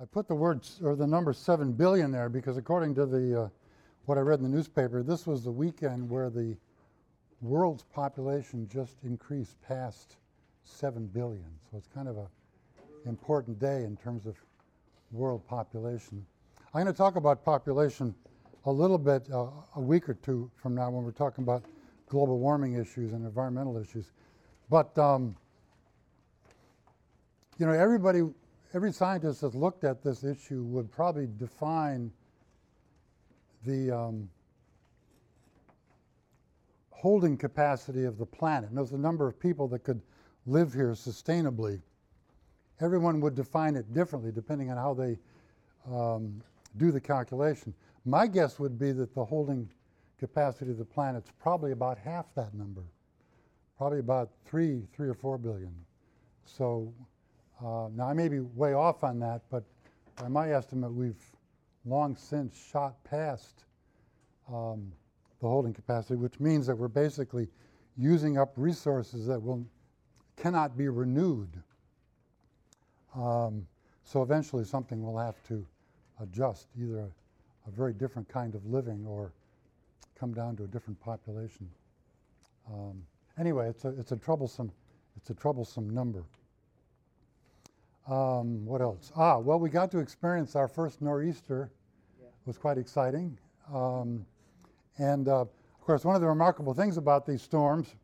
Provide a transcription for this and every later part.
I put the words or the number 7 billion there because according to the uh, what I read in the newspaper, this was the weekend where the world's population just increased past 7 billion. So it's kind of a important day in terms of world population. I'm going to talk about population a little bit uh, a week or two from now when we're talking about global warming issues and environmental issues. But um, you know, everybody every scientist that's looked at this issue would probably define the um, holding capacity of the planet. Knows the number of people that could live here sustainably. Everyone would define it differently depending on how they um, do the calculation. My guess would be that the holding capacity of the planet's probably about half that number, probably about three, three or four billion. So uh, now, I may be way off on that, but by my estimate, we've long since shot past um, the holding capacity, which means that we're basically using up resources that will cannot be renewed. Um, so eventually, something will have to adjust, either a, a, very different kind of living or come down to a different population. Um, anyway, it's a, it's a troublesome, it's a troublesome number. Um, what else? Ah, well, we got to experience our first nor'easter. Yeah. It was quite exciting. Um, and uh, of course, one of the remarkable things about these storms,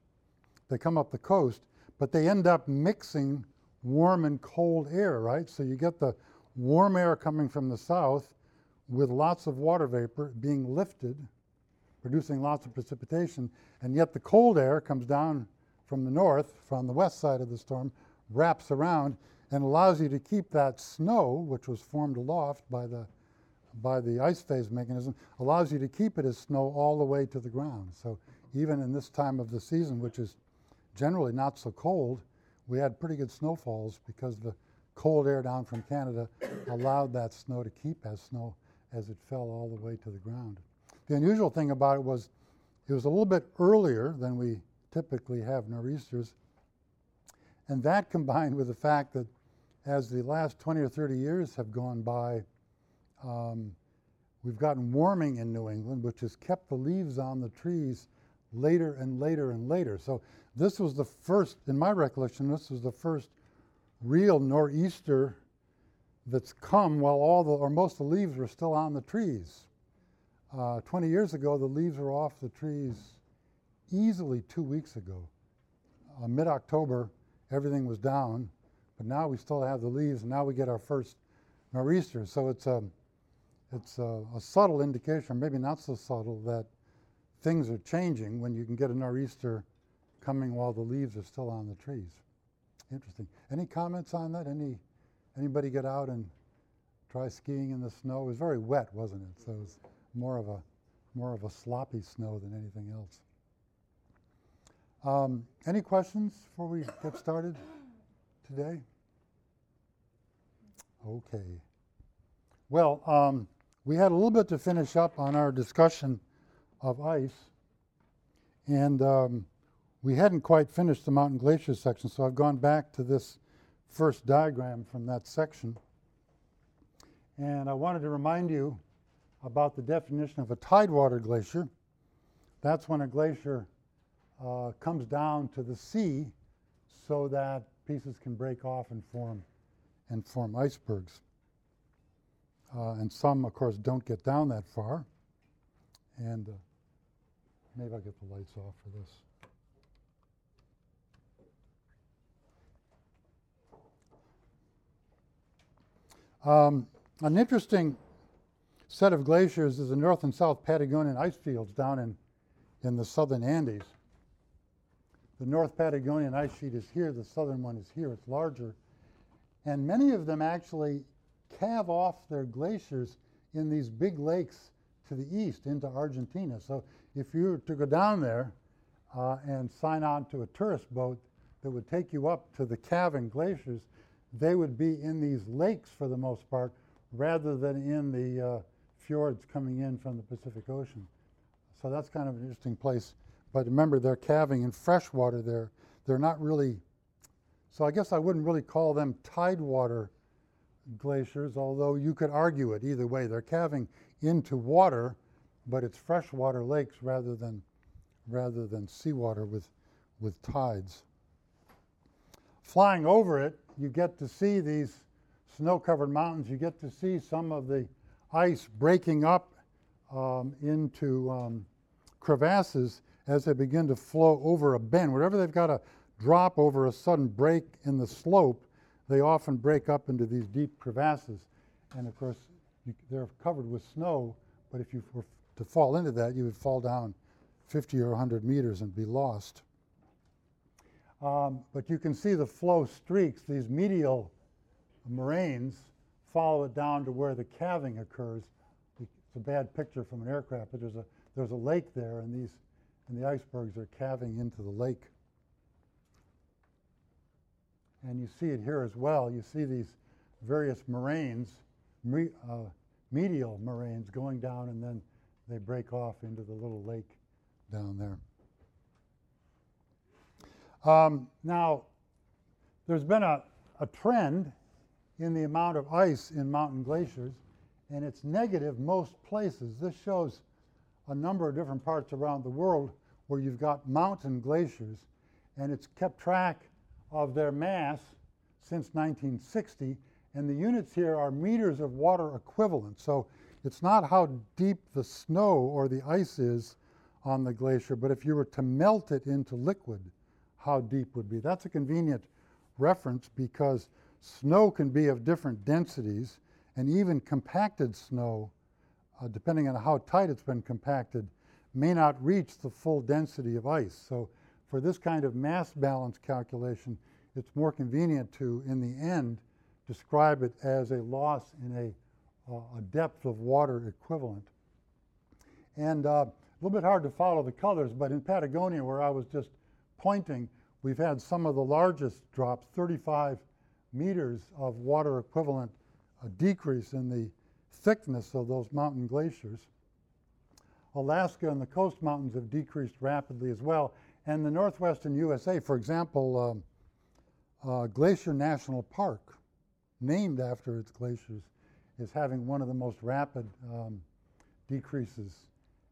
they come up the coast, but they end up mixing warm and cold air, right? So you get the warm air coming from the south with lots of water vapor being lifted, producing lots of precipitation, and yet the cold air comes down from the north, from the west side of the storm, wraps around, and allows you to keep that snow, which was formed aloft by the, by the ice phase mechanism, allows you to keep it as snow all the way to the ground. So even in this time of the season, which is generally not so cold, we had pretty good snowfalls because the cold air down from Canada allowed that snow to keep as snow as it fell all the way to the ground. The unusual thing about it was it was a little bit earlier than we typically have nor'easters, and that combined with the fact that as the last 20 or 30 years have gone by, um, we've gotten warming in New England, which has kept the leaves on the trees later and later and later. So this was the first, in my recollection, this was the first real nor'easter that's come while all the, or most of the leaves were still on the trees. Uh, 20 years ago, the leaves were off the trees easily two weeks ago. Uh, Mid October, everything was down. But now we still have the leaves, and now we get our first nor'easter. So it's a, it's a, a subtle indication, maybe not so subtle, that things are changing when you can get a nor'easter coming while the leaves are still on the trees. Interesting. Any comments on that? Any anybody get out and try skiing in the snow? It was very wet, wasn't it? So it was more of a more of a sloppy snow than anything else. Um, any questions before we get started? Today? Okay. Well, um, we had a little bit to finish up on our discussion of ice, and um, we hadn't quite finished the mountain glacier section, so I've gone back to this first diagram from that section. And I wanted to remind you about the definition of a tidewater glacier. That's when a glacier uh, comes down to the sea so that pieces can break off and form and form icebergs. Uh, and some, of course, don't get down that far. And uh, maybe I'll get the lights off for this. Um, an interesting set of glaciers is the North and South Patagonian ice fields down in, in the southern Andes. The North Patagonian ice sheet is here, the southern one is here, it's larger. And many of them actually calve off their glaciers in these big lakes to the east into Argentina. So if you were to go down there uh, and sign on to a tourist boat that would take you up to the calving glaciers, they would be in these lakes for the most part rather than in the uh, fjords coming in from the Pacific Ocean. So that's kind of an interesting place but remember, they're calving in fresh water there. They're not really, so I guess I wouldn't really call them tidewater glaciers, although you could argue it either way. They're calving into water, but it's freshwater lakes rather than, rather than seawater with, with tides. Flying over it, you get to see these snow covered mountains. You get to see some of the ice breaking up um, into um, crevasses as they begin to flow over a bend. Wherever they've got to drop over a sudden break in the slope, they often break up into these deep crevasses. And of course, you, they're covered with snow, but if you were to fall into that, you would fall down 50 or 100 meters and be lost. Um, but you can see the flow streaks, these medial moraines follow it down to where the calving occurs. It's a bad picture from an aircraft, but there's a, there's a lake there, and these and the icebergs are calving into the lake. And you see it here as well. You see these various moraines, me, uh, medial moraines going down, and then they break off into the little lake down there. Um, now, there's been a, a trend in the amount of ice in mountain glaciers, and it's negative most places. This shows a number of different parts around the world where you've got mountain glaciers, and it's kept track of their mass since 1960, and the units here are meters of water equivalent. So it's not how deep the snow or the ice is on the glacier, but if you were to melt it into liquid, how deep would be. That's a convenient reference because snow can be of different densities, and even compacted snow, uh, depending on how tight it's been compacted, may not reach the full density of ice. So for this kind of mass balance calculation, it's more convenient to, in the end, describe it as a loss in a, uh, a depth of water equivalent. And uh, a little bit hard to follow the colors, but in Patagonia, where I was just pointing, we've had some of the largest drops, 35 meters of water equivalent uh, decrease in the thickness of those mountain glaciers. Alaska and the coast mountains have decreased rapidly as well. And the northwestern USA, for example, um, uh, Glacier National Park, named after its glaciers, is having one of the most rapid um, decreases.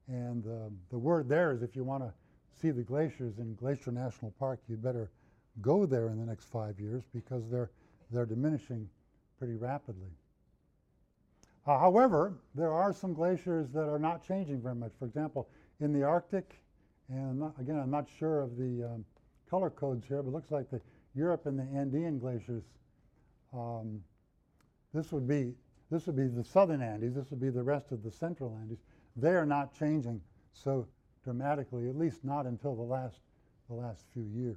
And uh, the word there is if you want to see the glaciers in Glacier National Park, you'd better go there in the next five years because they're, they're diminishing pretty rapidly. Uh, however, there are some glaciers that are not changing very much. For example, in the Arctic, and not, again, I'm not sure of the um, color codes here, but it looks like the Europe and the Andean glaciers. Um, this would be this would be the southern Andes. This would be the rest of the central Andes. They are not changing so dramatically, at least not until the last the last few years.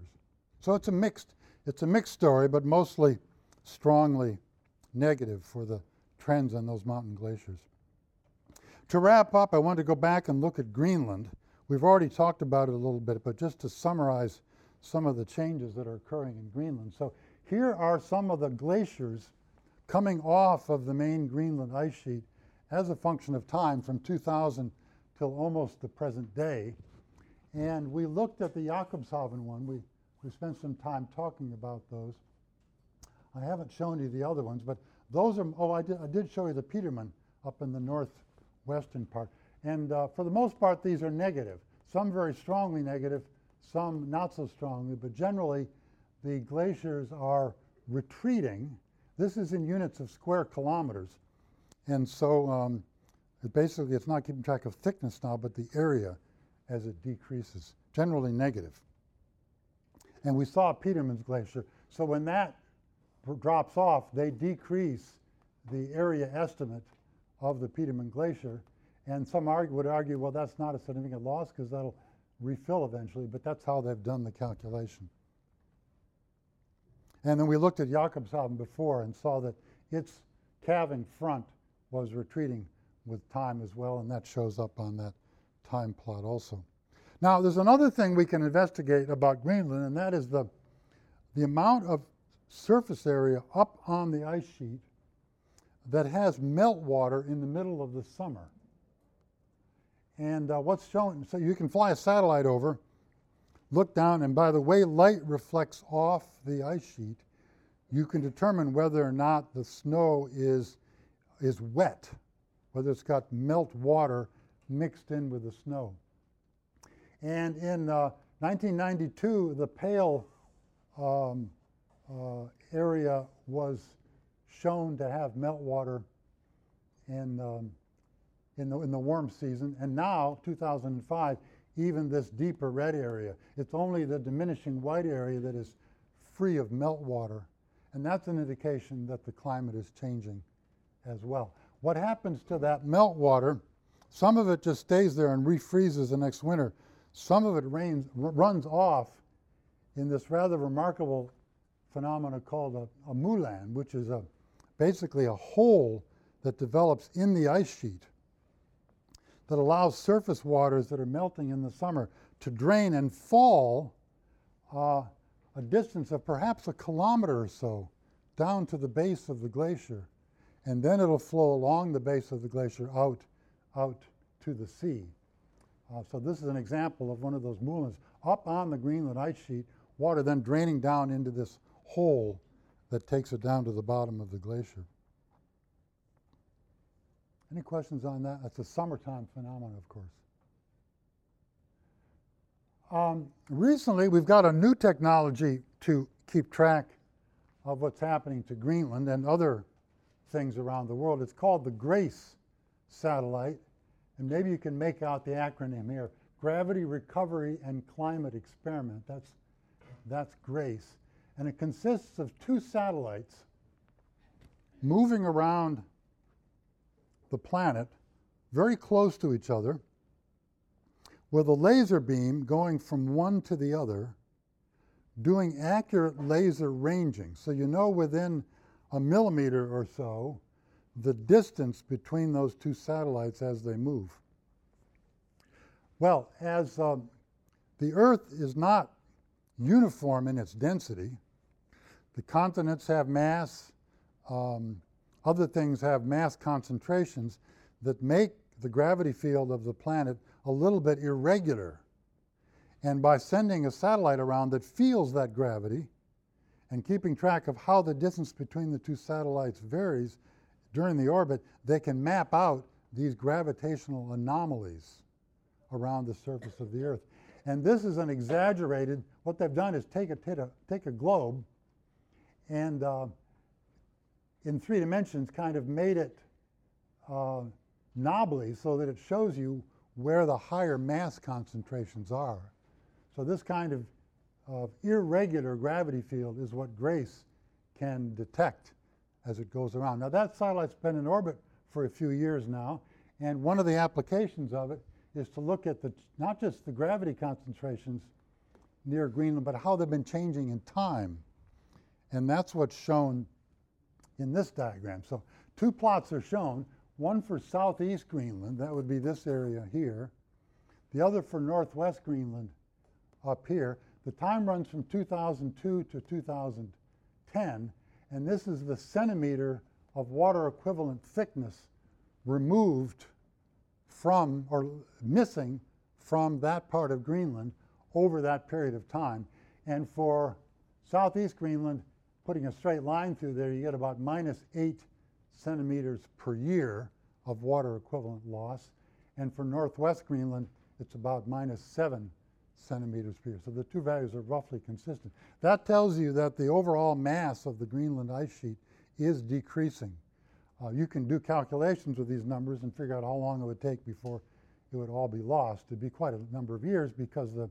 So it's a mixed it's a mixed story, but mostly strongly negative for the trends on those mountain glaciers. To wrap up, I want to go back and look at Greenland. We've already talked about it a little bit, but just to summarize some of the changes that are occurring in Greenland. So here are some of the glaciers coming off of the main Greenland ice sheet as a function of time from 2000 till almost the present day. And we looked at the Jakobshavn one. We, we spent some time talking about those. I haven't shown you the other ones, but those are, oh, I did, I did show you the Petermann up in the northwestern part. And uh, for the most part, these are negative. Some very strongly negative, some not so strongly, but generally the glaciers are retreating. This is in units of square kilometers. And so um, it basically, it's not keeping track of thickness now, but the area as it decreases, generally negative. And we saw Petermann's glacier. So when that drops off, they decrease the area estimate of the Petermann Glacier. And some argue, would argue, well, that's not a significant loss because that'll refill eventually, but that's how they've done the calculation. And then we looked at Jakobshavn before and saw that its calving front was retreating with time as well, and that shows up on that time plot also. Now, there's another thing we can investigate about Greenland, and that is the, the amount of surface area up on the ice sheet that has meltwater in the middle of the summer. And uh, what's shown, so you can fly a satellite over, look down, and by the way light reflects off the ice sheet, you can determine whether or not the snow is, is wet, whether it's got melt water mixed in with the snow. And in uh, 1992, the Pale um, uh, area was shown to have meltwater in, um, in, the, in the warm season. And now, 2005, even this deeper red area. It's only the diminishing white area that is free of meltwater. And that's an indication that the climate is changing as well. What happens to that meltwater? Some of it just stays there and refreezes the next winter. Some of it rains, runs off in this rather remarkable phenomenon called a, a moulin, which is a, basically a hole that develops in the ice sheet that allows surface waters that are melting in the summer to drain and fall uh, a distance of perhaps a kilometer or so down to the base of the glacier. And then it'll flow along the base of the glacier out, out to the sea. Uh, so this is an example of one of those moulins up on the Greenland ice sheet, water then draining down into this hole that takes it down to the bottom of the glacier. Any questions on that? That's a summertime phenomenon, of course. Um, recently, we've got a new technology to keep track of what's happening to Greenland and other things around the world. It's called the GRACE satellite, and maybe you can make out the acronym here Gravity Recovery and Climate Experiment. That's, that's GRACE. And it consists of two satellites moving around the planet very close to each other with a laser beam going from one to the other, doing accurate laser ranging. So you know within a millimeter or so the distance between those two satellites as they move. Well, as um, the Earth is not uniform in its density, the continents have mass, um, other things have mass concentrations that make the gravity field of the planet a little bit irregular. And by sending a satellite around that feels that gravity and keeping track of how the distance between the two satellites varies during the orbit, they can map out these gravitational anomalies around the surface of the Earth. And this is an exaggerated, what they've done is take a, take a globe and uh, in three dimensions kind of made it uh, knobbly so that it shows you where the higher mass concentrations are. So this kind of, of irregular gravity field is what GRACE can detect as it goes around. Now that satellite's been in orbit for a few years now, and one of the applications of it is to look at the, not just the gravity concentrations near Greenland, but how they've been changing in time. And that's what's shown in this diagram. So two plots are shown, one for southeast Greenland, that would be this area here, the other for northwest Greenland up here. The time runs from 2002 to 2010, and this is the centimeter of water equivalent thickness removed from or missing from that part of Greenland over that period of time. And for southeast Greenland, putting a straight line through there, you get about minus eight centimeters per year of water equivalent loss. And for northwest Greenland, it's about minus seven centimeters per year. So the two values are roughly consistent. That tells you that the overall mass of the Greenland ice sheet is decreasing. Uh, you can do calculations with these numbers and figure out how long it would take before it would all be lost. It'd be quite a number of years because the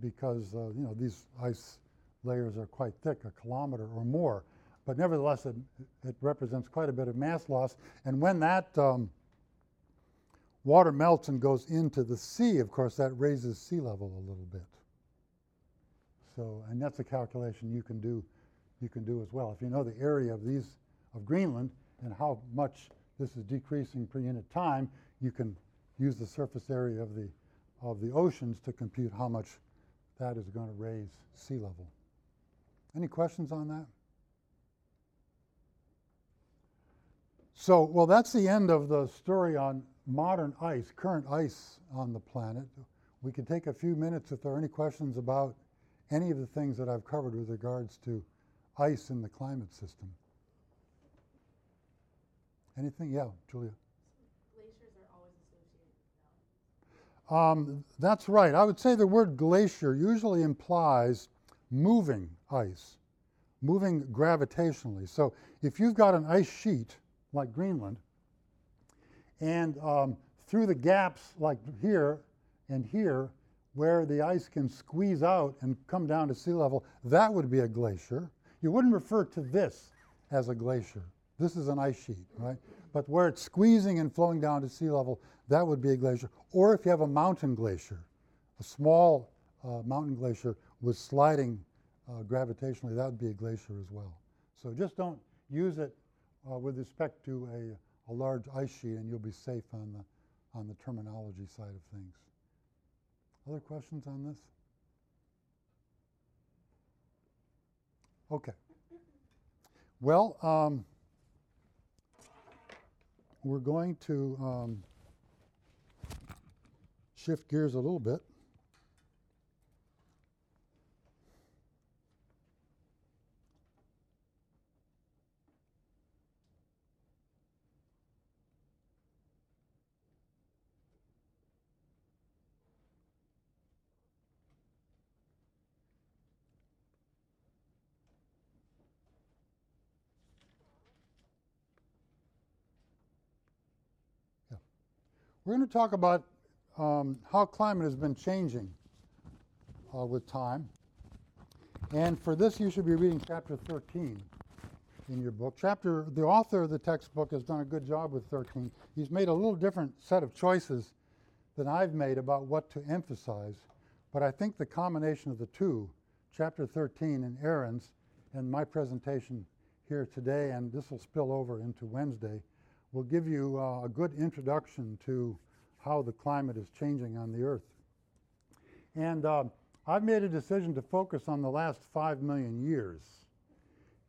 because uh, you know these ice layers are quite thick, a kilometer or more. But nevertheless, it, it represents quite a bit of mass loss. And when that um, water melts and goes into the sea, of course, that raises sea level a little bit. So, and that's a calculation you can do, you can do as well. If you know the area of these of Greenland and how much this is decreasing per unit time, you can use the surface area of the of the oceans to compute how much that is going to raise sea level. Any questions on that? So, well, that's the end of the story on modern ice, current ice on the planet. We can take a few minutes if there are any questions about any of the things that I've covered with regards to ice in the climate system. Anything? Yeah, Julia. Glaciers are always associated with Um, that's right. I would say the word glacier usually implies moving ice, moving gravitationally. So if you've got an ice sheet like Greenland, and um, through the gaps like here and here, where the ice can squeeze out and come down to sea level, that would be a glacier. You wouldn't refer to this as a glacier. This is an ice sheet, right? But where it's squeezing and flowing down to sea level, that would be a glacier. Or if you have a mountain glacier, a small uh, mountain glacier with sliding uh, gravitationally, that would be a glacier as well. So just don't use it uh, with respect to a, a large ice sheet and you'll be safe on the, on the terminology side of things. Other questions on this? Okay. Well, um, we're going to um, shift gears a little bit. We're going to talk about um, how climate has been changing uh, with time. And for this, you should be reading chapter 13 in your book. Chapter, the author of the textbook has done a good job with 13. He's made a little different set of choices than I've made about what to emphasize. But I think the combination of the two, chapter 13 and Ahrens', and my presentation here today, and this will spill over into Wednesday, will give you uh, a good introduction to how the climate is changing on the Earth. And uh, I've made a decision to focus on the last five million years.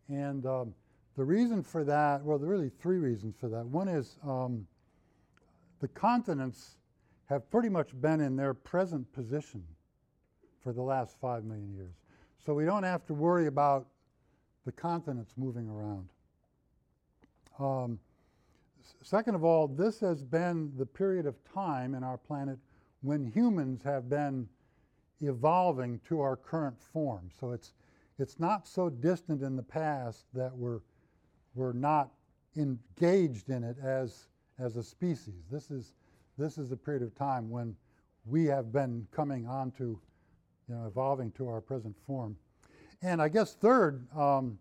And um, the reason for that, well, there are really three reasons for that. One is um, the continents have pretty much been in their present position for the last five million years. So we don't have to worry about the continents moving around. Um, second of all, this has been the period of time in our planet when humans have been evolving to our current form. So it's, it's not so distant in the past that we're, we're not engaged in it as, as a species. This is, this is a period of time when we have been coming on to, you know, evolving to our present form. And I guess third, um,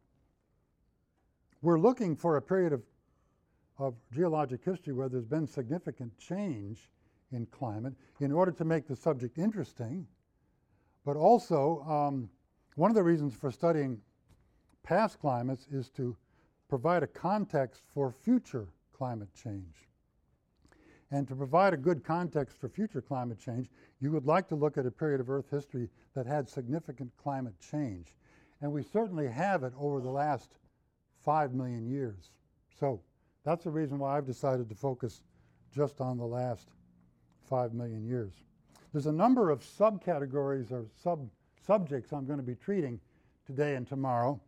we're looking for a period of of geologic history where there's been significant change in climate in order to make the subject interesting. But also, um, one of the reasons for studying past climates is to provide a context for future climate change. And to provide a good context for future climate change, you would like to look at a period of Earth history that had significant climate change. And we certainly have it over the last five million years. So that's the reason why I've decided to focus just on the last five million years. There's a number of subcategories or sub subjects I'm going to be treating today and tomorrow.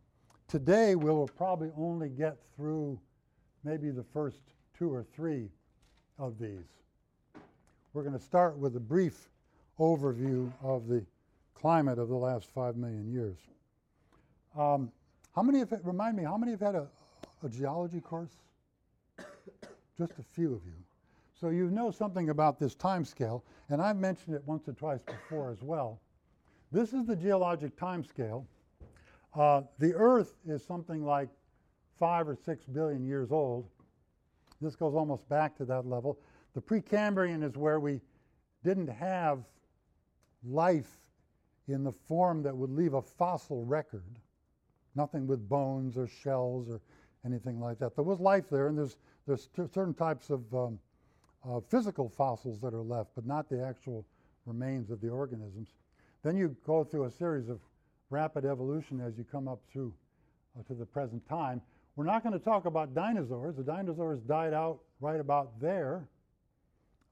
Today we'll probably only get through maybe the first two or three of these. We're going to start with a brief overview of the climate of the last five million years. Um, how many have, remind me, how many have had a, a geology course? Just a few of you. So you know something about this time scale, and I've mentioned it once or twice before as well. This is the geologic time scale. Uh, the Earth is something like five or six billion years old. This goes almost back to that level. The Precambrian is where we didn't have life in the form that would leave a fossil record, nothing with bones or shells or anything like that. There was life there, and there's there's certain types of um, uh, physical fossils that are left, but not the actual remains of the organisms. Then you go through a series of rapid evolution as you come up through uh, to the present time. We're not going to talk about dinosaurs. The dinosaurs died out right about there,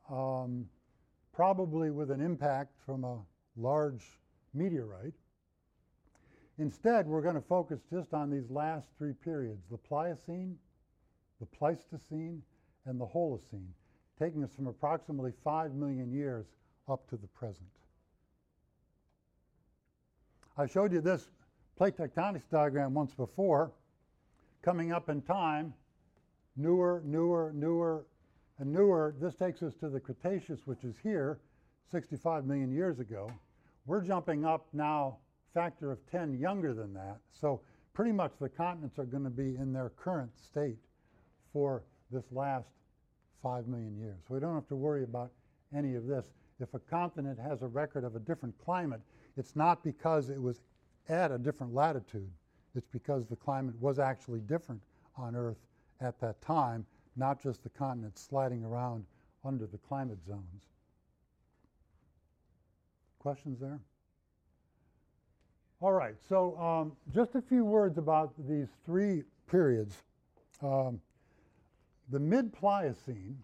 um, probably with an impact from a large meteorite. Instead, we're going to focus just on these last three periods the Pliocene, the Pleistocene, and the Holocene, taking us from approximately 5 million years up to the present. I showed you this plate tectonics diagram once before. Coming up in time, newer, newer, newer, and newer. This takes us to the Cretaceous, which is here, 65 million years ago. We're jumping up now factor of 10 younger than that. So pretty much the continents are going to be in their current state for this last 5 million years. So we don't have to worry about any of this. If a continent has a record of a different climate, it's not because it was at a different latitude. It's because the climate was actually different on Earth at that time, not just the continents sliding around under the climate zones. Questions there? All right, so um, just a few words about these three periods. Um, the mid Pliocene,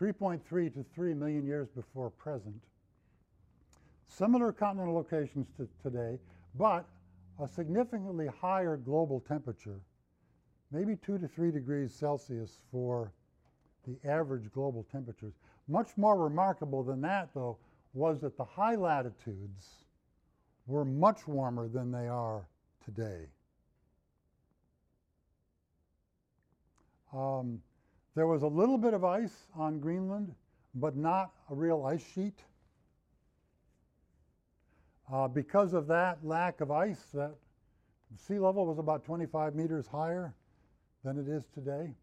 3.3 to 3 million years before present, similar continental locations to today, but a significantly higher global temperature, maybe 2 to 3 degrees Celsius for the average global temperatures. Much more remarkable than that, though, was that the high latitudes were much warmer than they are today. Um, there was a little bit of ice on Greenland, but not a real ice sheet. Uh, because of that lack of ice, that sea level was about 25 meters higher than it is today.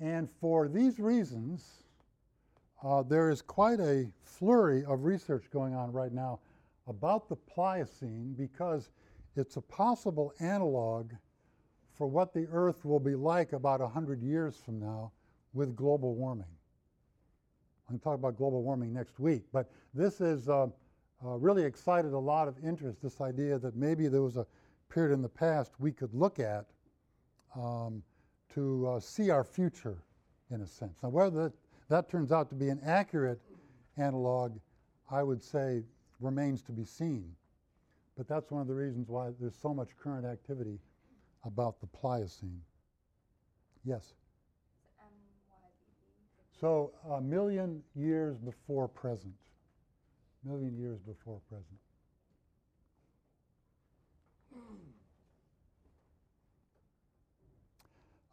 And for these reasons, uh, there is quite a flurry of research going on right now about the Pliocene because it's a possible analog for what the Earth will be like about 100 years from now with global warming. I'm going to talk about global warming next week, but this has uh, uh, really excited a lot of interest, this idea that maybe there was a period in the past we could look at um, to uh, see our future in a sense. Now, whether that, that turns out to be an accurate analog, I would say remains to be seen. But that's one of the reasons why there's so much current activity about the Pliocene. Yes? So a million years before present. Million years before present.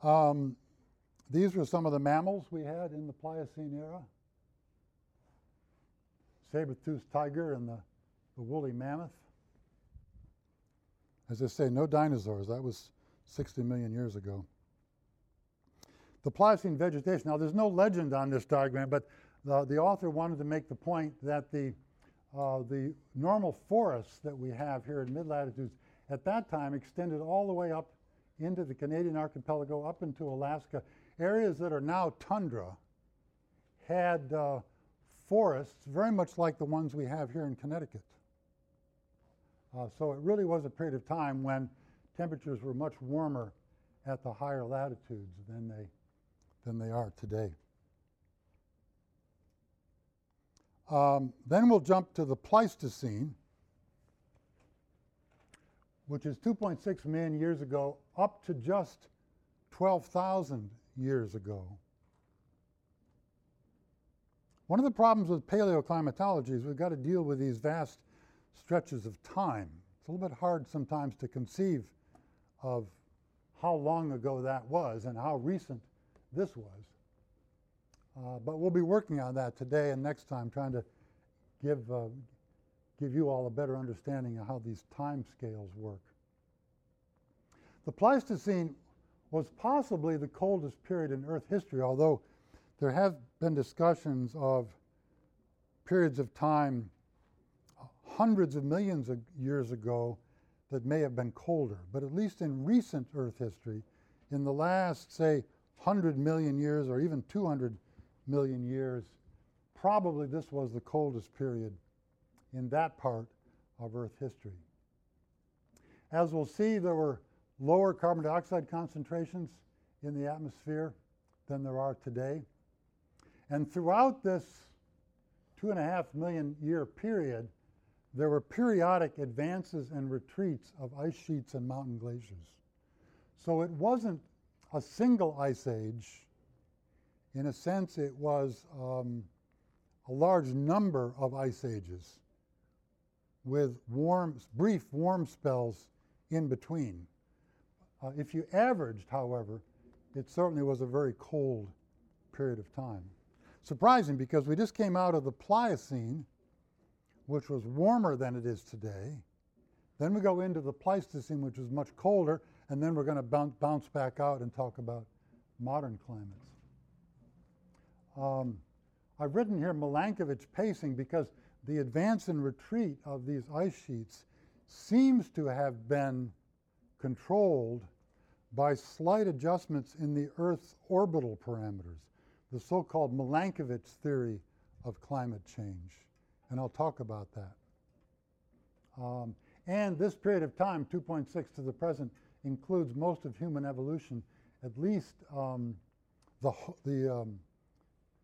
Um, these were some of the mammals we had in the Pliocene era saber-toothed tiger and the, the woolly mammoth. As I say, no dinosaurs. That was 60 million years ago. The Pliocene vegetation. Now, there's no legend on this diagram, but the, the author wanted to make the point that the, uh, the normal forests that we have here in mid-latitudes at that time extended all the way up into the Canadian archipelago, up into Alaska. Areas that are now tundra had uh, forests very much like the ones we have here in Connecticut. Uh, so it really was a period of time when temperatures were much warmer at the higher latitudes than they, than they are today. Um, then we'll jump to the Pleistocene, which is 2.6 million years ago up to just 12,000 years ago. One of the problems with paleoclimatology is we've got to deal with these vast stretches of time. It's a little bit hard sometimes to conceive of how long ago that was and how recent this was. Uh, but we'll be working on that today and next time, trying to give, uh, give you all a better understanding of how these time scales work. The Pleistocene was possibly the coldest period in Earth history, although there have been discussions of periods of time hundreds of millions of years ago that may have been colder. But at least in recent Earth history, in the last, say, 100 million years or even 200 million years, probably this was the coldest period in that part of Earth history. As we'll see, there were lower carbon dioxide concentrations in the atmosphere than there are today. And throughout this two and a half million year period, there were periodic advances and retreats of ice sheets and mountain glaciers. So it wasn't a single ice age. In a sense, it was um, a large number of ice ages with warm, brief warm spells in between. Uh, if you averaged, however, it certainly was a very cold period of time. Surprising because we just came out of the Pliocene, which was warmer than it is today. Then we go into the Pleistocene, which was much colder, and then we're going to bounce back out and talk about modern climates. Um, I've written here Milankovitch pacing because the advance and retreat of these ice sheets seems to have been controlled by slight adjustments in the Earth's orbital parameters, the so called Milankovitch theory of climate change. And I'll talk about that. Um, and this period of time, 2.6 to the present, includes most of human evolution, at least um, the, the, um,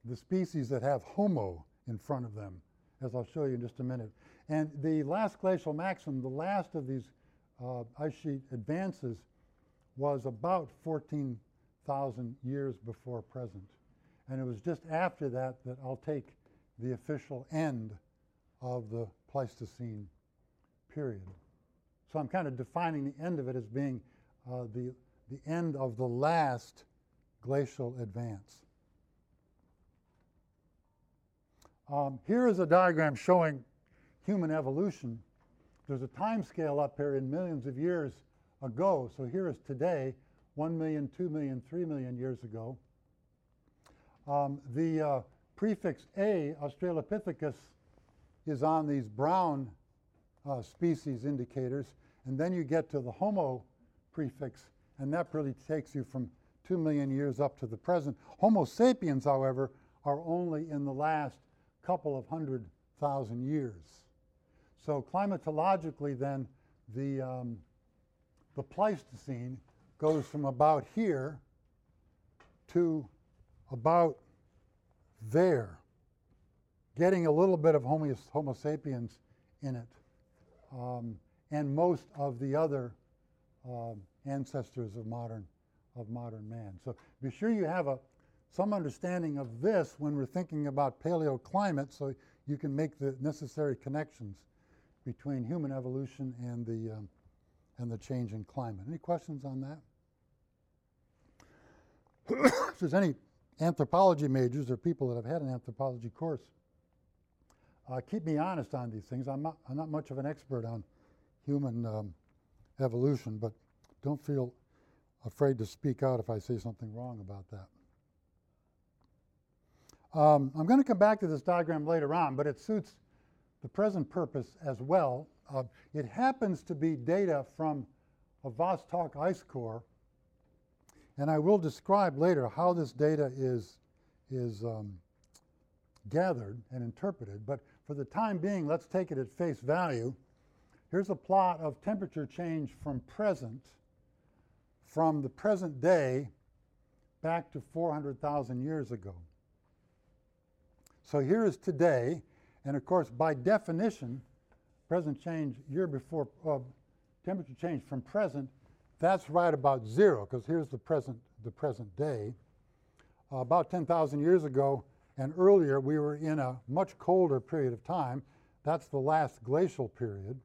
the species that have Homo in front of them, as I'll show you in just a minute. And the last glacial maximum, the last of these uh, ice sheet advances, was about 14,000 years before present. And it was just after that that I'll take the official end of the Pleistocene period. So I'm kind of defining the end of it as being uh, the, the end of the last glacial advance. Um, here is a diagram showing human evolution. There's a time scale up here in millions of years ago. So here is today, 1 million, 2 million, 3 million years ago. Um, the uh, prefix A, Australopithecus, is on these brown uh, species indicators. And then you get to the Homo prefix, and that really takes you from 2 million years up to the present. Homo sapiens, however, are only in the last couple of hundred thousand years. So climatologically, then, the um, the Pleistocene goes from about here to about there, getting a little bit of Homo, Homo sapiens in it, um, and most of the other um, ancestors of modern, of modern man. So be sure you have a, some understanding of this when we're thinking about paleoclimate so you can make the necessary connections between human evolution and the um, and the change in climate. Any questions on that? if there's any anthropology majors or people that have had an anthropology course, uh, keep me honest on these things. I'm not, I'm not much of an expert on human um, evolution, but don't feel afraid to speak out if I say something wrong about that. Um, I'm going to come back to this diagram later on, but it suits the present purpose as well uh, it happens to be data from a Vostok ice core, and I will describe later how this data is, is um, gathered and interpreted. But for the time being, let's take it at face value. Here's a plot of temperature change from present, from the present day back to 400,000 years ago. So here is today, and of course, by definition, present change year before uh, temperature change from present, that's right about zero because here's the present, the present day. Uh, about 10,000 years ago and earlier, we were in a much colder period of time. That's the last glacial period.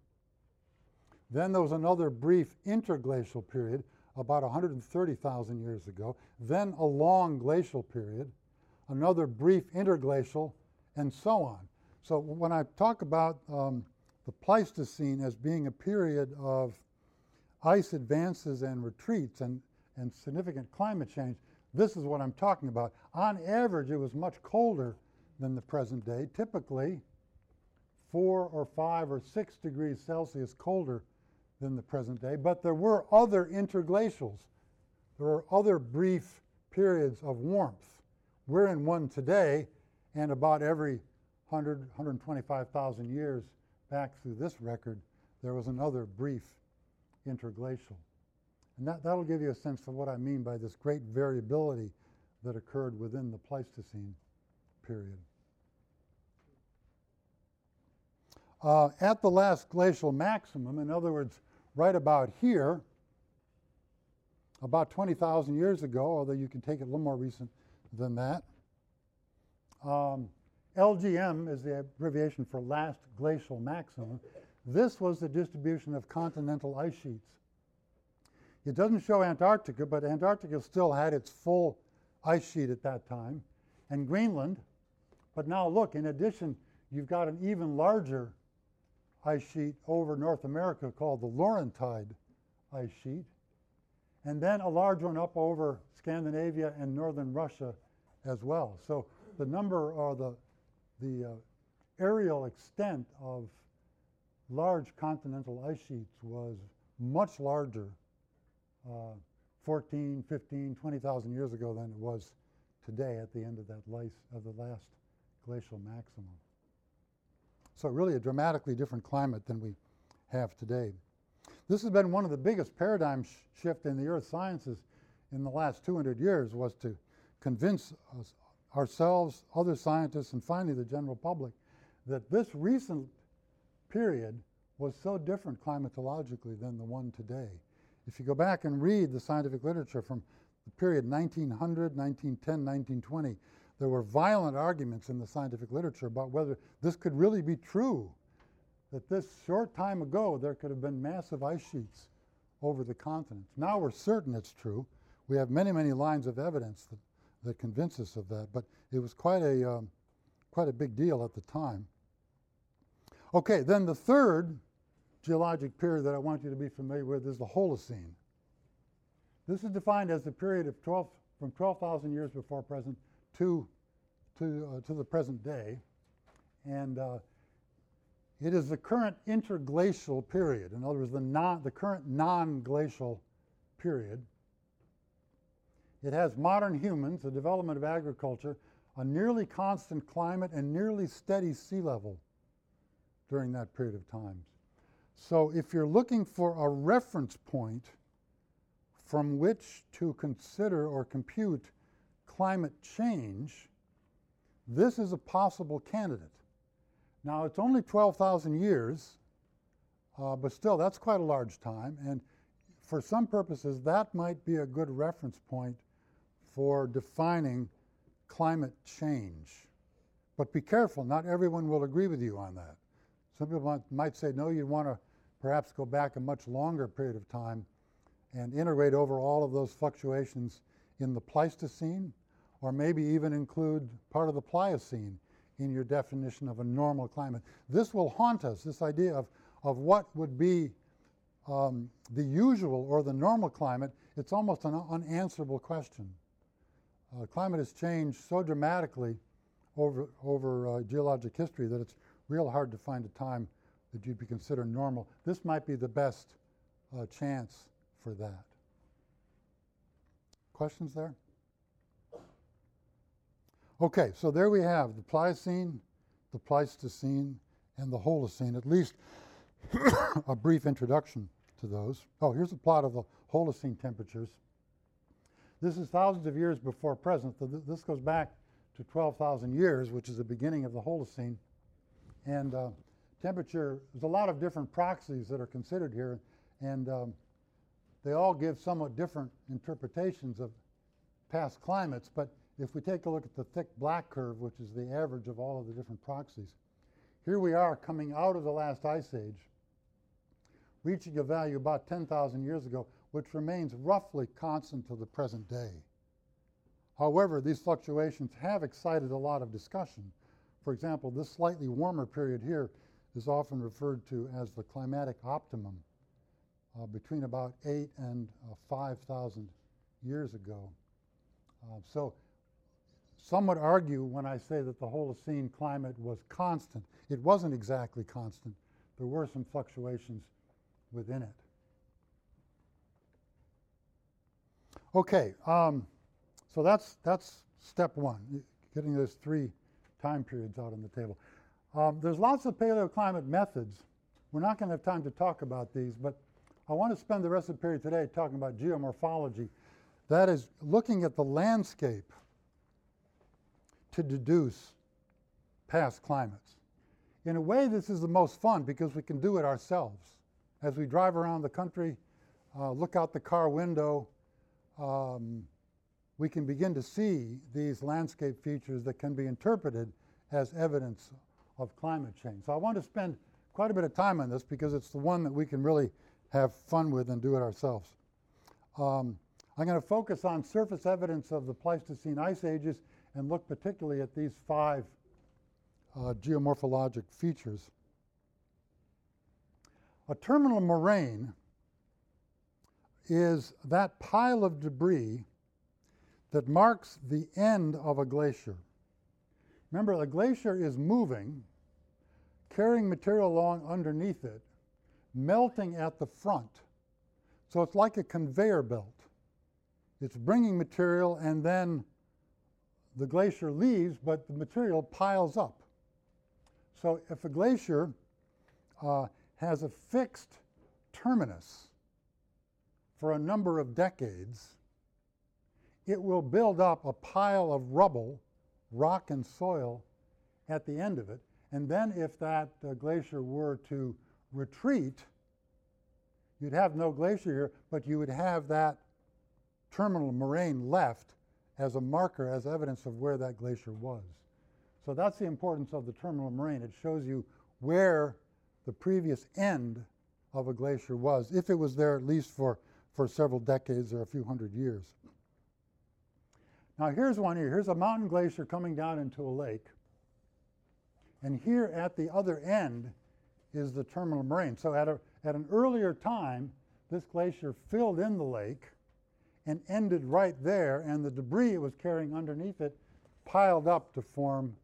Then there was another brief interglacial period about 130,000 years ago. Then a long glacial period, another brief interglacial, and so on. So when I talk about um, the Pleistocene as being a period of ice advances and retreats and, and significant climate change, this is what I'm talking about. On average, it was much colder than the present day, typically four or five or six degrees Celsius colder than the present day, but there were other interglacials. There were other brief periods of warmth. We're in one today, and about every 100, 125,000 years, back through this record, there was another brief interglacial. And that, that'll give you a sense of what I mean by this great variability that occurred within the Pleistocene period. Uh, at the last glacial maximum, in other words, right about here, about 20,000 years ago, although you can take it a little more recent than that. Um, LGM is the abbreviation for last glacial maximum. This was the distribution of continental ice sheets. It doesn't show Antarctica, but Antarctica still had its full ice sheet at that time, and Greenland. But now look, in addition, you've got an even larger ice sheet over North America called the Laurentide ice sheet, and then a large one up over Scandinavia and northern Russia as well. So the number or the, the uh, aerial extent of large continental ice sheets was much larger uh, 14, 15, 20,000 years ago than it was today at the end of that lice, of the last glacial maximum. So really a dramatically different climate than we have today. This has been one of the biggest paradigm sh shift in the earth sciences in the last 200 years was to convince us, ourselves, other scientists, and finally the general public that this recent period was so different climatologically than the one today. If you go back and read the scientific literature from the period 1900, 1910, 1920, there were violent arguments in the scientific literature about whether this could really be true, that this short time ago there could have been massive ice sheets over the continents. Now we're certain it's true. We have many, many lines of evidence that, that convince us of that, but it was quite a, um, quite a big deal at the time. Okay, then the third geologic period that I want you to be familiar with is the Holocene. This is defined as the period of 12, from 12,000 years before present to, to, uh, to the present day. And uh, it is the current interglacial period. In other words, the, non, the current non glacial period. It has modern humans, the development of agriculture, a nearly constant climate, and nearly steady sea level during that period of time. So if you're looking for a reference point from which to consider or compute climate change, this is a possible candidate. Now, it's only 12,000 years, uh, but still, that's quite a large time. And for some purposes, that might be a good reference point for defining climate change. But be careful, not everyone will agree with you on that. Some people might say, no, you want to perhaps go back a much longer period of time and integrate over all of those fluctuations in the Pleistocene, or maybe even include part of the Pliocene in your definition of a normal climate. This will haunt us, this idea of, of what would be um, the usual or the normal climate. It's almost an unanswerable question. Uh, climate has changed so dramatically over, over uh, geologic history that it's real hard to find a time that you'd be considered normal. This might be the best uh, chance for that. Questions there? Okay, so there we have the Pliocene, the Pleistocene, and the Holocene, at least a brief introduction to those. Oh, here's a plot of the Holocene temperatures. This is thousands of years before present. This goes back to 12,000 years, which is the beginning of the Holocene. And uh, temperature, there's a lot of different proxies that are considered here, and um, they all give somewhat different interpretations of past climates. But if we take a look at the thick black curve, which is the average of all of the different proxies, here we are coming out of the last ice age, reaching a value about 10,000 years ago, which remains roughly constant to the present day. However, these fluctuations have excited a lot of discussion. For example, this slightly warmer period here is often referred to as the climatic optimum uh, between about 8 and uh, 5,000 years ago. Uh, so some would argue when I say that the Holocene climate was constant. It wasn't exactly constant. There were some fluctuations within it. Okay, um, so that's, that's step one, getting those three time periods out on the table. Um, there's lots of paleoclimate methods. We're not going to have time to talk about these, but I want to spend the rest of the period today talking about geomorphology. That is looking at the landscape to deduce past climates. in a way, this is the most fun because we can do it ourselves. As we drive around the country, uh, look out the car window, um, we can begin to see these landscape features that can be interpreted as evidence of climate change. So I want to spend quite a bit of time on this because it's the one that we can really have fun with and do it ourselves. Um, I'm going to focus on surface evidence of the Pleistocene ice ages and look particularly at these five uh, geomorphologic features. A terminal moraine is that pile of debris that marks the end of a glacier. Remember, a glacier is moving, carrying material along underneath it, melting at the front. So it's like a conveyor belt. It's bringing material and then the glacier leaves, but the material piles up. So if a glacier uh, has a fixed terminus for a number of decades, it will build up a pile of rubble, rock, and soil at the end of it. And then, if that uh, glacier were to retreat, you'd have no glacier here, but you would have that terminal moraine left as a marker, as evidence of where that glacier was. So that's the importance of the terminal moraine. It shows you where the previous end of a glacier was, if it was there at least for, for several decades or a few hundred years. Now, here's one here. Here's a mountain glacier coming down into a lake. And here at the other end is the terminal moraine. So, at, a, at an earlier time, this glacier filled in the lake and ended right there, and the debris it was carrying underneath it piled up to form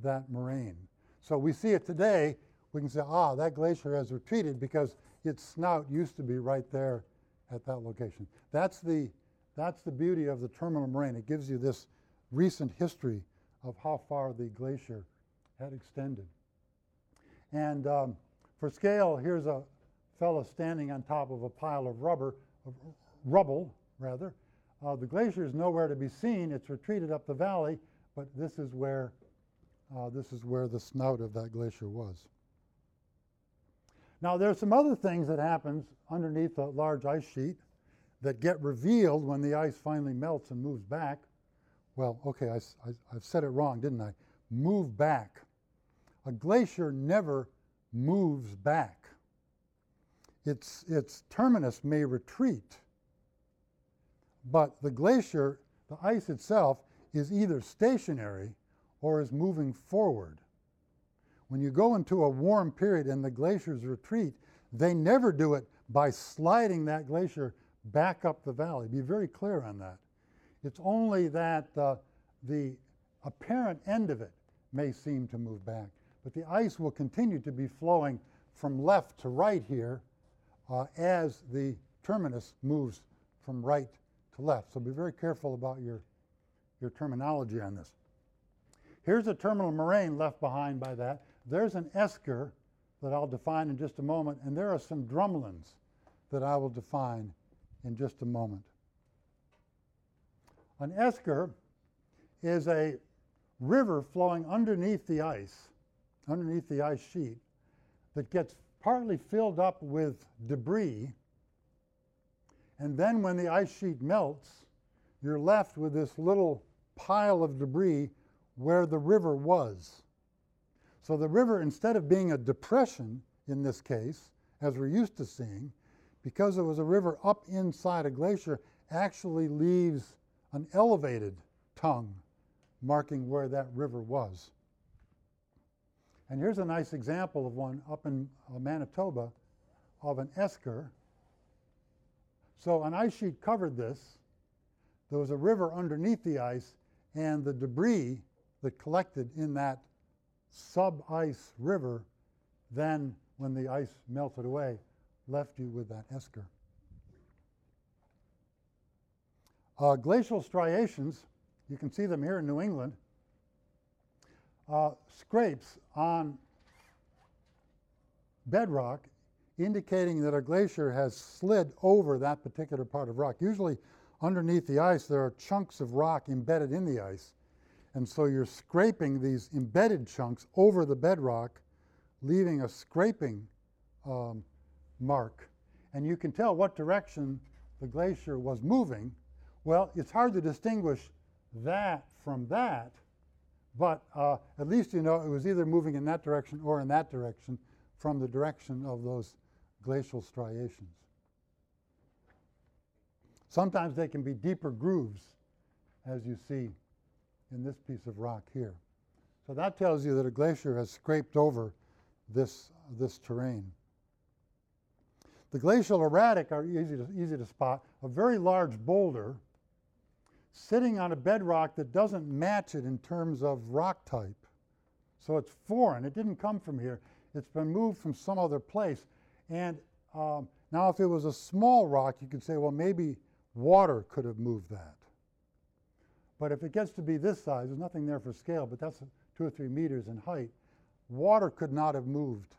that moraine. So, we see it today. We can say, ah, that glacier has retreated because its snout used to be right there at that location. That's the that's the beauty of the terminal moraine. It gives you this recent history of how far the glacier had extended. And um, for scale, here's a fellow standing on top of a pile of rubber, of rubble rather. Uh, the glacier is nowhere to be seen. It's retreated up the valley, but this is where uh, this is where the snout of that glacier was. Now, there's some other things that happens underneath a large ice sheet that get revealed when the ice finally melts and moves back. Well, okay, I, have said it wrong, didn't I? Move back. A glacier never moves back. Its, its terminus may retreat, but the glacier, the ice itself, is either stationary or is moving forward. When you go into a warm period and the glaciers retreat, they never do it by sliding that glacier back up the valley. Be very clear on that. It's only that uh, the apparent end of it may seem to move back, but the ice will continue to be flowing from left to right here uh, as the terminus moves from right to left. So be very careful about your, your terminology on this. Here's a terminal moraine left behind by that. There's an esker that I'll define in just a moment, and there are some drumlins that I will define in just a moment. An esker is a river flowing underneath the ice, underneath the ice sheet, that gets partly filled up with debris. And then when the ice sheet melts, you're left with this little pile of debris where the river was. So the river, instead of being a depression in this case, as we're used to seeing, because it was a river up inside a glacier, actually leaves an elevated tongue marking where that river was. And here's a nice example of one up in uh, Manitoba of an esker. So an ice sheet covered this. There was a river underneath the ice, and the debris that collected in that sub ice river then, when the ice melted away, left you with that esker. Uh, glacial striations, you can see them here in New England, uh, scrapes on bedrock indicating that a glacier has slid over that particular part of rock. Usually underneath the ice there are chunks of rock embedded in the ice and so you're scraping these embedded chunks over the bedrock leaving a scraping um, mark. And you can tell what direction the glacier was moving. Well, it's hard to distinguish that from that, but uh, at least you know it was either moving in that direction or in that direction from the direction of those glacial striations. Sometimes they can be deeper grooves, as you see in this piece of rock here. So that tells you that a glacier has scraped over this, this terrain. The glacial erratic are easy to, easy to spot. A very large boulder sitting on a bedrock that doesn't match it in terms of rock type. So it's foreign. It didn't come from here. It's been moved from some other place. And um, now, if it was a small rock, you could say, well, maybe water could have moved that. But if it gets to be this size, there's nothing there for scale, but that's two or three meters in height. Water could not have moved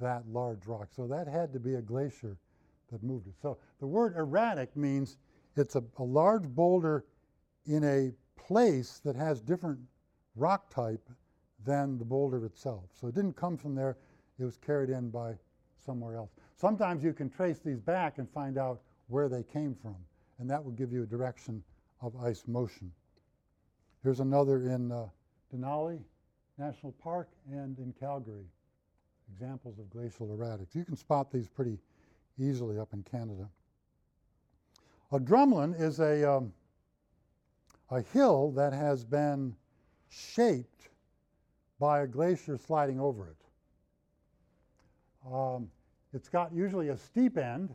that large rock. So that had to be a glacier that moved it. So the word erratic means it's a, a large boulder in a place that has different rock type than the boulder itself. So it didn't come from there, it was carried in by somewhere else. Sometimes you can trace these back and find out where they came from, and that will give you a direction of ice motion. Here's another in uh, Denali National Park and in Calgary, examples of glacial erratics. You can spot these pretty easily up in Canada. A drumlin is a, um, a hill that has been shaped by a glacier sliding over it. Um, it's got usually a steep end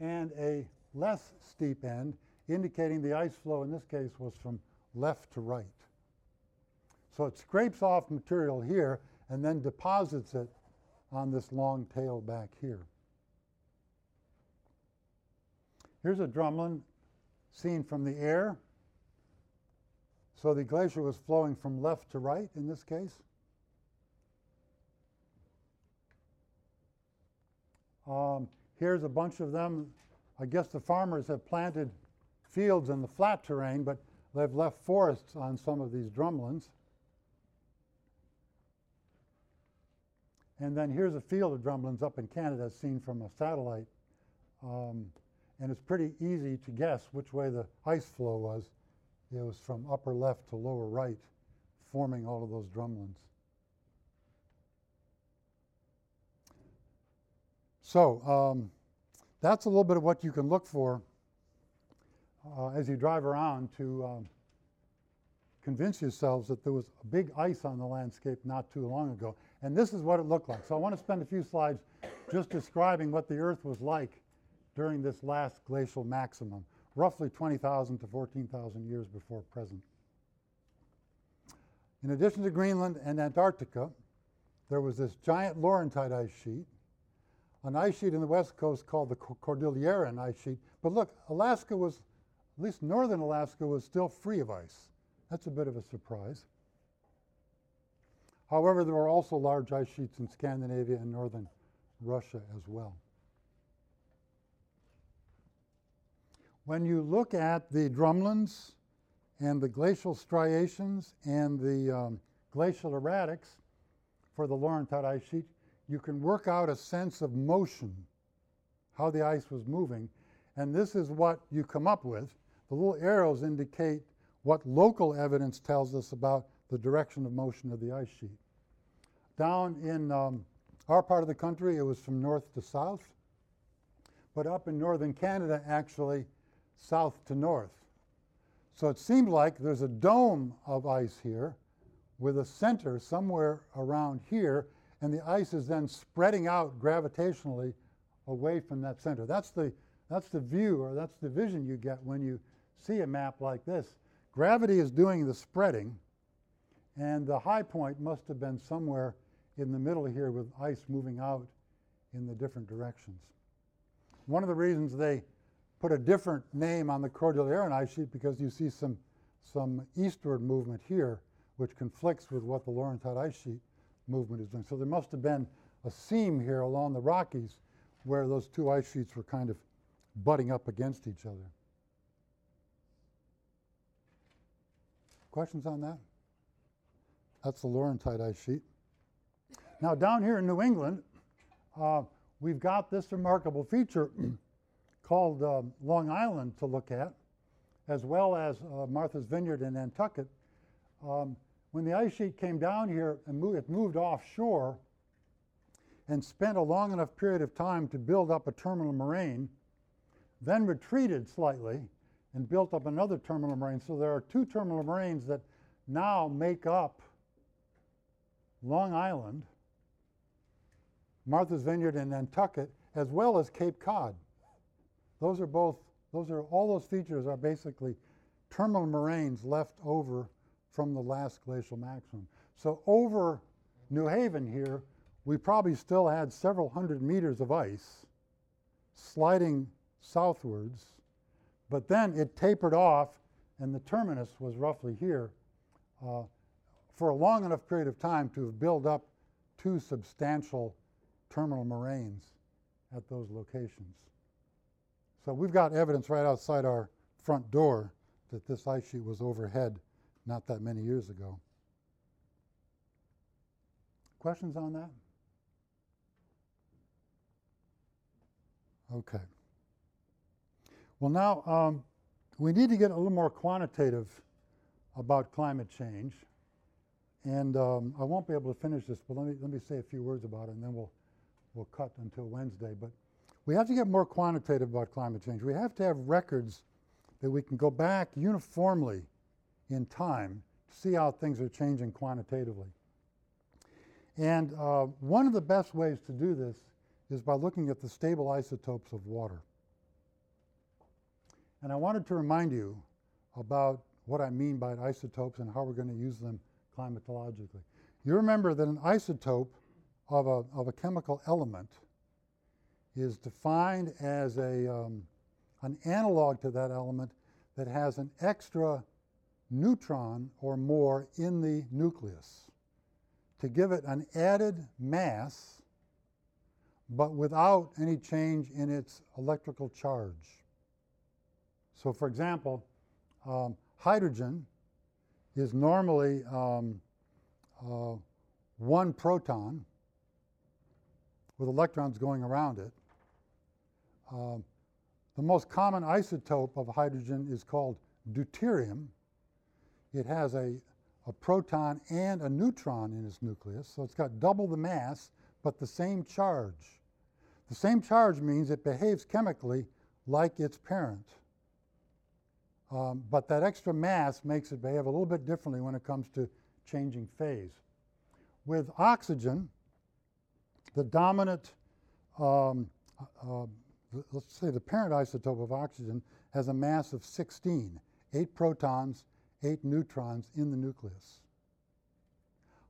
and a less steep end, indicating the ice flow in this case was from left to right. So it scrapes off material here and then deposits it on this long tail back here. Here's a drumlin seen from the air. So the glacier was flowing from left to right in this case. Um, here's a bunch of them. I guess the farmers have planted fields in the flat terrain, but they've left forests on some of these drumlins. And then here's a field of drumlins up in Canada seen from a satellite. Um, and it's pretty easy to guess which way the ice flow was. It was from upper left to lower right, forming all of those drumlins. So um, that's a little bit of what you can look for uh, as you drive around to um, convince yourselves that there was a big ice on the landscape not too long ago. And this is what it looked like. So I want to spend a few slides just describing what the Earth was like during this last glacial maximum, roughly 20,000 to 14,000 years before present. In addition to Greenland and Antarctica, there was this giant Laurentide ice sheet an ice sheet in the west coast called the Cordilleran ice sheet. But look, Alaska was, at least northern Alaska, was still free of ice. That's a bit of a surprise. However, there were also large ice sheets in Scandinavia and northern Russia as well. When you look at the drumlins and the glacial striations and the um, glacial erratics for the Laurentide ice sheet, you can work out a sense of motion, how the ice was moving, and this is what you come up with. The little arrows indicate what local evidence tells us about the direction of motion of the ice sheet. Down in um, our part of the country, it was from north to south, but up in northern Canada, actually, south to north. So it seemed like there's a dome of ice here with a center somewhere around here and the ice is then spreading out gravitationally away from that center. That's the, that's the view or that's the vision you get when you see a map like this. Gravity is doing the spreading, and the high point must have been somewhere in the middle here with ice moving out in the different directions. One of the reasons they put a different name on the Cordilleran ice sheet because you see some, some eastward movement here, which conflicts with what the Laurentide ice sheet movement is doing. So there must have been a seam here along the Rockies where those two ice sheets were kind of butting up against each other. Questions on that? That's the Laurentide ice sheet. Now, down here in New England, uh, we've got this remarkable feature called um, Long Island to look at, as well as uh, Martha's Vineyard in Nantucket. Um, when the ice sheet came down here and it moved offshore and spent a long enough period of time to build up a terminal moraine, then retreated slightly and built up another terminal moraine. So there are two terminal moraines that now make up Long Island, Martha's Vineyard and Nantucket, as well as Cape Cod. Those are both, those are, all those features are basically terminal moraines left over from the last glacial maximum. So over New Haven here, we probably still had several hundred meters of ice sliding southwards, but then it tapered off and the terminus was roughly here uh, for a long enough period of time to have built up two substantial terminal moraines at those locations. So we've got evidence right outside our front door that this ice sheet was overhead not that many years ago. Questions on that? Okay. Well, now um, we need to get a little more quantitative about climate change. And um, I won't be able to finish this, but let me, let me say a few words about it, and then we'll, we'll cut until Wednesday. But we have to get more quantitative about climate change. We have to have records that we can go back uniformly in time to see how things are changing quantitatively. And uh, one of the best ways to do this is by looking at the stable isotopes of water. And I wanted to remind you about what I mean by isotopes and how we're going to use them climatologically. You remember that an isotope of a, of a chemical element is defined as a, um, an analog to that element that has an extra neutron or more in the nucleus to give it an added mass but without any change in its electrical charge. So, for example, um, hydrogen is normally um, uh, one proton with electrons going around it. Um, the most common isotope of hydrogen is called deuterium. It has a, a proton and a neutron in its nucleus, so it's got double the mass but the same charge. The same charge means it behaves chemically like its parent. Um, but that extra mass makes it behave a little bit differently when it comes to changing phase. With oxygen, the dominant, um, uh, th- let's say the parent isotope of oxygen has a mass of 16, eight protons, eight neutrons in the nucleus.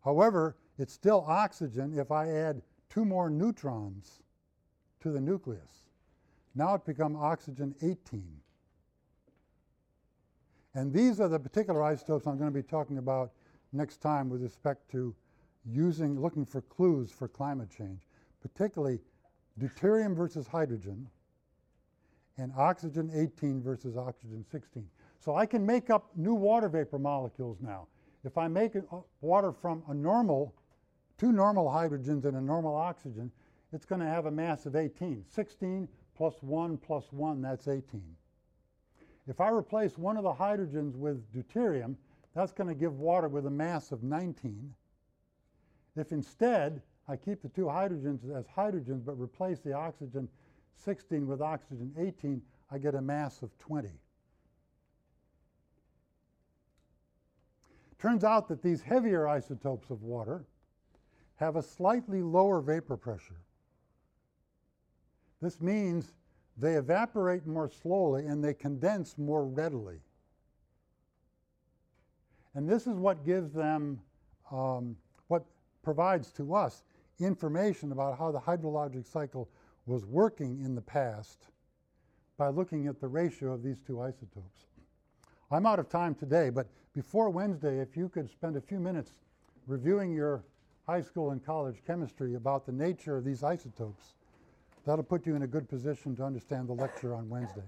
However, it's still oxygen if I add two more neutrons to the nucleus. Now it becomes oxygen 18. And these are the particular isotopes I'm going to be talking about next time with respect to using, looking for clues for climate change, particularly deuterium versus hydrogen and oxygen 18 versus oxygen 16. So I can make up new water vapor molecules now. If I make uh, water from a normal, two normal hydrogens and a normal oxygen, it's going to have a mass of 18. 16 plus 1 plus 1, that's 18. If I replace one of the hydrogens with deuterium, that's going to give water with a mass of 19. If instead I keep the two hydrogens as hydrogens but replace the oxygen 16 with oxygen 18, I get a mass of 20. Turns out that these heavier isotopes of water have a slightly lower vapor pressure. This means they evaporate more slowly and they condense more readily. And this is what gives them, um, provides to us information about how the hydrologic cycle was working in the past by looking at the ratio of these two isotopes. I'm out of time today, but before Wednesday, if you could spend a few minutes reviewing your high school and college chemistry about the nature of these isotopes, that'll put you in a good position to understand the lecture on Wednesday.